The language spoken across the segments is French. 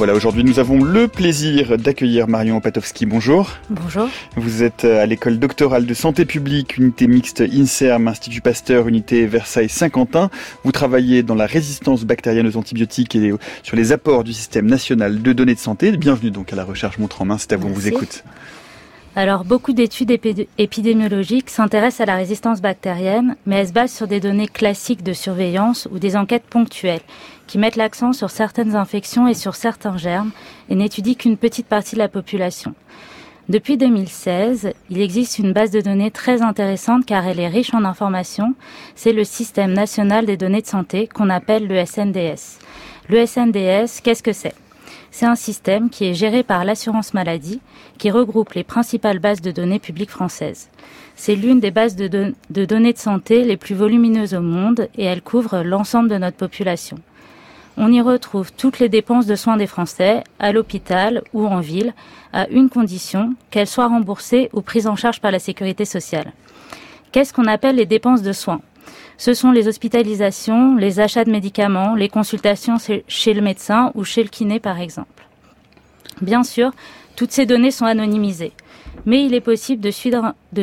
Voilà, aujourd'hui nous avons le plaisir d'accueillir Marion Patowski. Bonjour. Bonjour. Vous êtes à l'école doctorale de santé publique, unité mixte INSERM, Institut Pasteur, unité Versailles Saint-Quentin. Vous travaillez dans la résistance bactérienne aux antibiotiques et sur les apports du système national de données de santé. Bienvenue donc à la recherche montre en main, c'est à vous, on vous écoute. Alors, beaucoup d'études épidémiologiques s'intéressent à la résistance bactérienne, mais elles se basent sur des données classiques de surveillance ou des enquêtes ponctuelles qui mettent l'accent sur certaines infections et sur certains germes et n'étudient qu'une petite partie de la population. Depuis 2016, il existe une base de données très intéressante car elle est riche en informations. C'est le Système national des données de santé qu'on appelle le SNDS. Le SNDS, qu'est-ce que c'est? C'est un système qui est géré par l'assurance maladie, qui regroupe les principales bases de données publiques françaises. C'est l'une des bases de, de, données de santé les plus volumineuses au monde et elle couvre l'ensemble de notre population. On y retrouve toutes les dépenses de soins des Français, à l'hôpital ou en ville, à une condition, qu'elles soient remboursées ou prises en charge par la sécurité sociale. Qu'est-ce qu'on appelle les dépenses de soins? Ce sont les hospitalisations, les achats de médicaments, les consultations chez le médecin ou chez le kiné par exemple. Bien sûr, toutes ces données sont anonymisées, mais il est possible de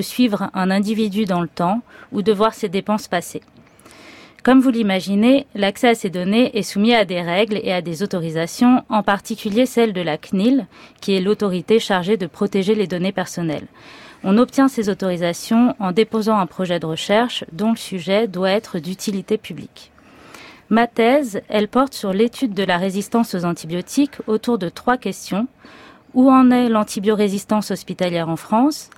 suivre, un individu dans le temps ou de voir ses dépenses passer. Comme vous l'imaginez, l'accès à ces données est soumis à des règles et à des autorisations, en particulier celle de la CNIL, qui est l'autorité chargée de protéger les données personnelles. On obtient ces autorisations en déposant un projet de recherche dont le sujet doit être d'utilité publique. Ma thèse, elle porte sur l'étude de la résistance aux antibiotiques autour de trois questions. Où en est l'antibiorésistance hospitalière en France?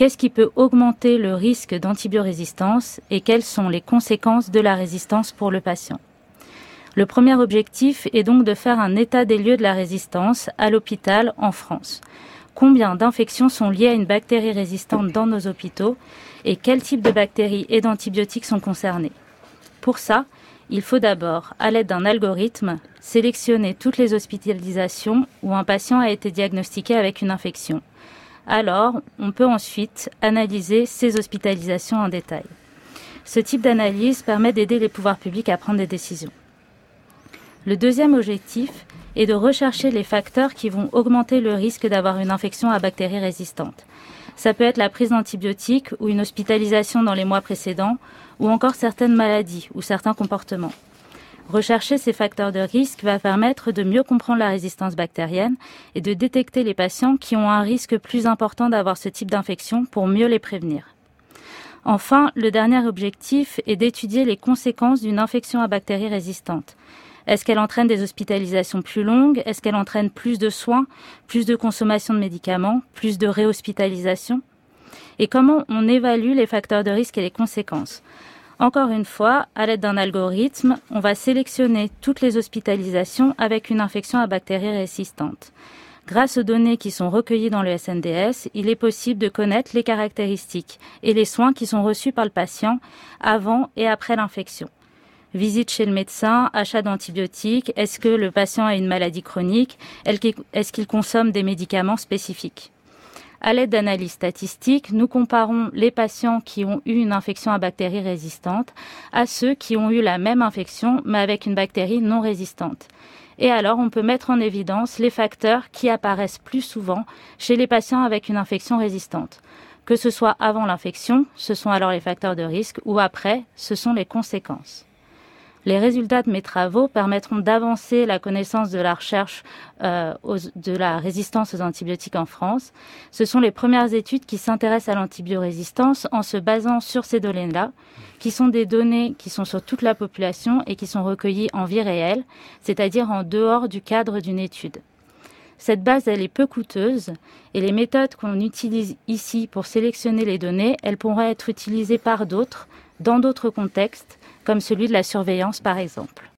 Qu'est-ce qui peut augmenter le risque d'antibiorésistance et quelles sont les conséquences de la résistance pour le patient? Le premier objectif est donc de faire un état des lieux de la résistance à l'hôpital en France combien d'infections sont liées à une bactérie résistante dans nos hôpitaux et quel type de bactéries et d'antibiotiques sont concernés? Pour ça, il faut d'abord, à l'aide d'un algorithme, sélectionner toutes les hospitalisations où un patient a été diagnostiqué avec une infection. Alors, on peut ensuite analyser ces hospitalisations en détail. Ce type d'analyse permet d'aider les pouvoirs publics à prendre des décisions. Le deuxième objectif et de rechercher les facteurs qui vont augmenter le risque d'avoir une infection à bactéries résistantes. Ça peut être la prise d'antibiotiques ou une hospitalisation dans les mois précédents, ou encore certaines maladies ou certains comportements. Rechercher ces facteurs de risque va permettre de mieux comprendre la résistance bactérienne et de détecter les patients qui ont un risque plus important d'avoir ce type d'infection pour mieux les prévenir. Enfin, le dernier objectif est d'étudier les conséquences d'une infection à bactéries résistantes. Est-ce qu'elle entraîne des hospitalisations plus longues? Est-ce qu'elle entraîne plus de soins, plus de consommation de médicaments, plus de réhospitalisation? Et comment on évalue les facteurs de risque et les conséquences? Encore une fois, à l'aide d'un algorithme, on va sélectionner toutes les hospitalisations avec une infection à bactéries résistantes. Grâce aux données qui sont recueillies dans le SNDS, il est possible de connaître les caractéristiques et les soins qui sont reçus par le patient avant et après l'infection visite chez le médecin, achat d'antibiotiques, est-ce que le patient a une maladie chronique, est-ce qu'il consomme des médicaments spécifiques? À l'aide d'analyses statistiques, nous comparons les patients qui ont eu une infection à bactéries résistantes à ceux qui ont eu la même infection mais avec une bactérie non résistante. Et alors, on peut mettre en évidence les facteurs qui apparaissent plus souvent chez les patients avec une infection résistante. Que ce soit avant l'infection, ce sont alors les facteurs de risque, ou après, ce sont les conséquences. Les résultats de mes travaux permettront d'avancer la connaissance de la recherche euh, de la résistance aux antibiotiques en France. Ce sont les premières études qui s'intéressent à l'antibiorésistance en se basant sur ces données-là, qui sont des données qui sont sur toute la population et qui sont recueillies en vie réelle, c'est-à-dire en dehors du cadre d'une étude. Cette base, elle est peu coûteuse et les méthodes qu'on utilise ici pour sélectionner les données, elles pourront être utilisées par d'autres, dans d'autres contextes, comme celui de la surveillance par exemple.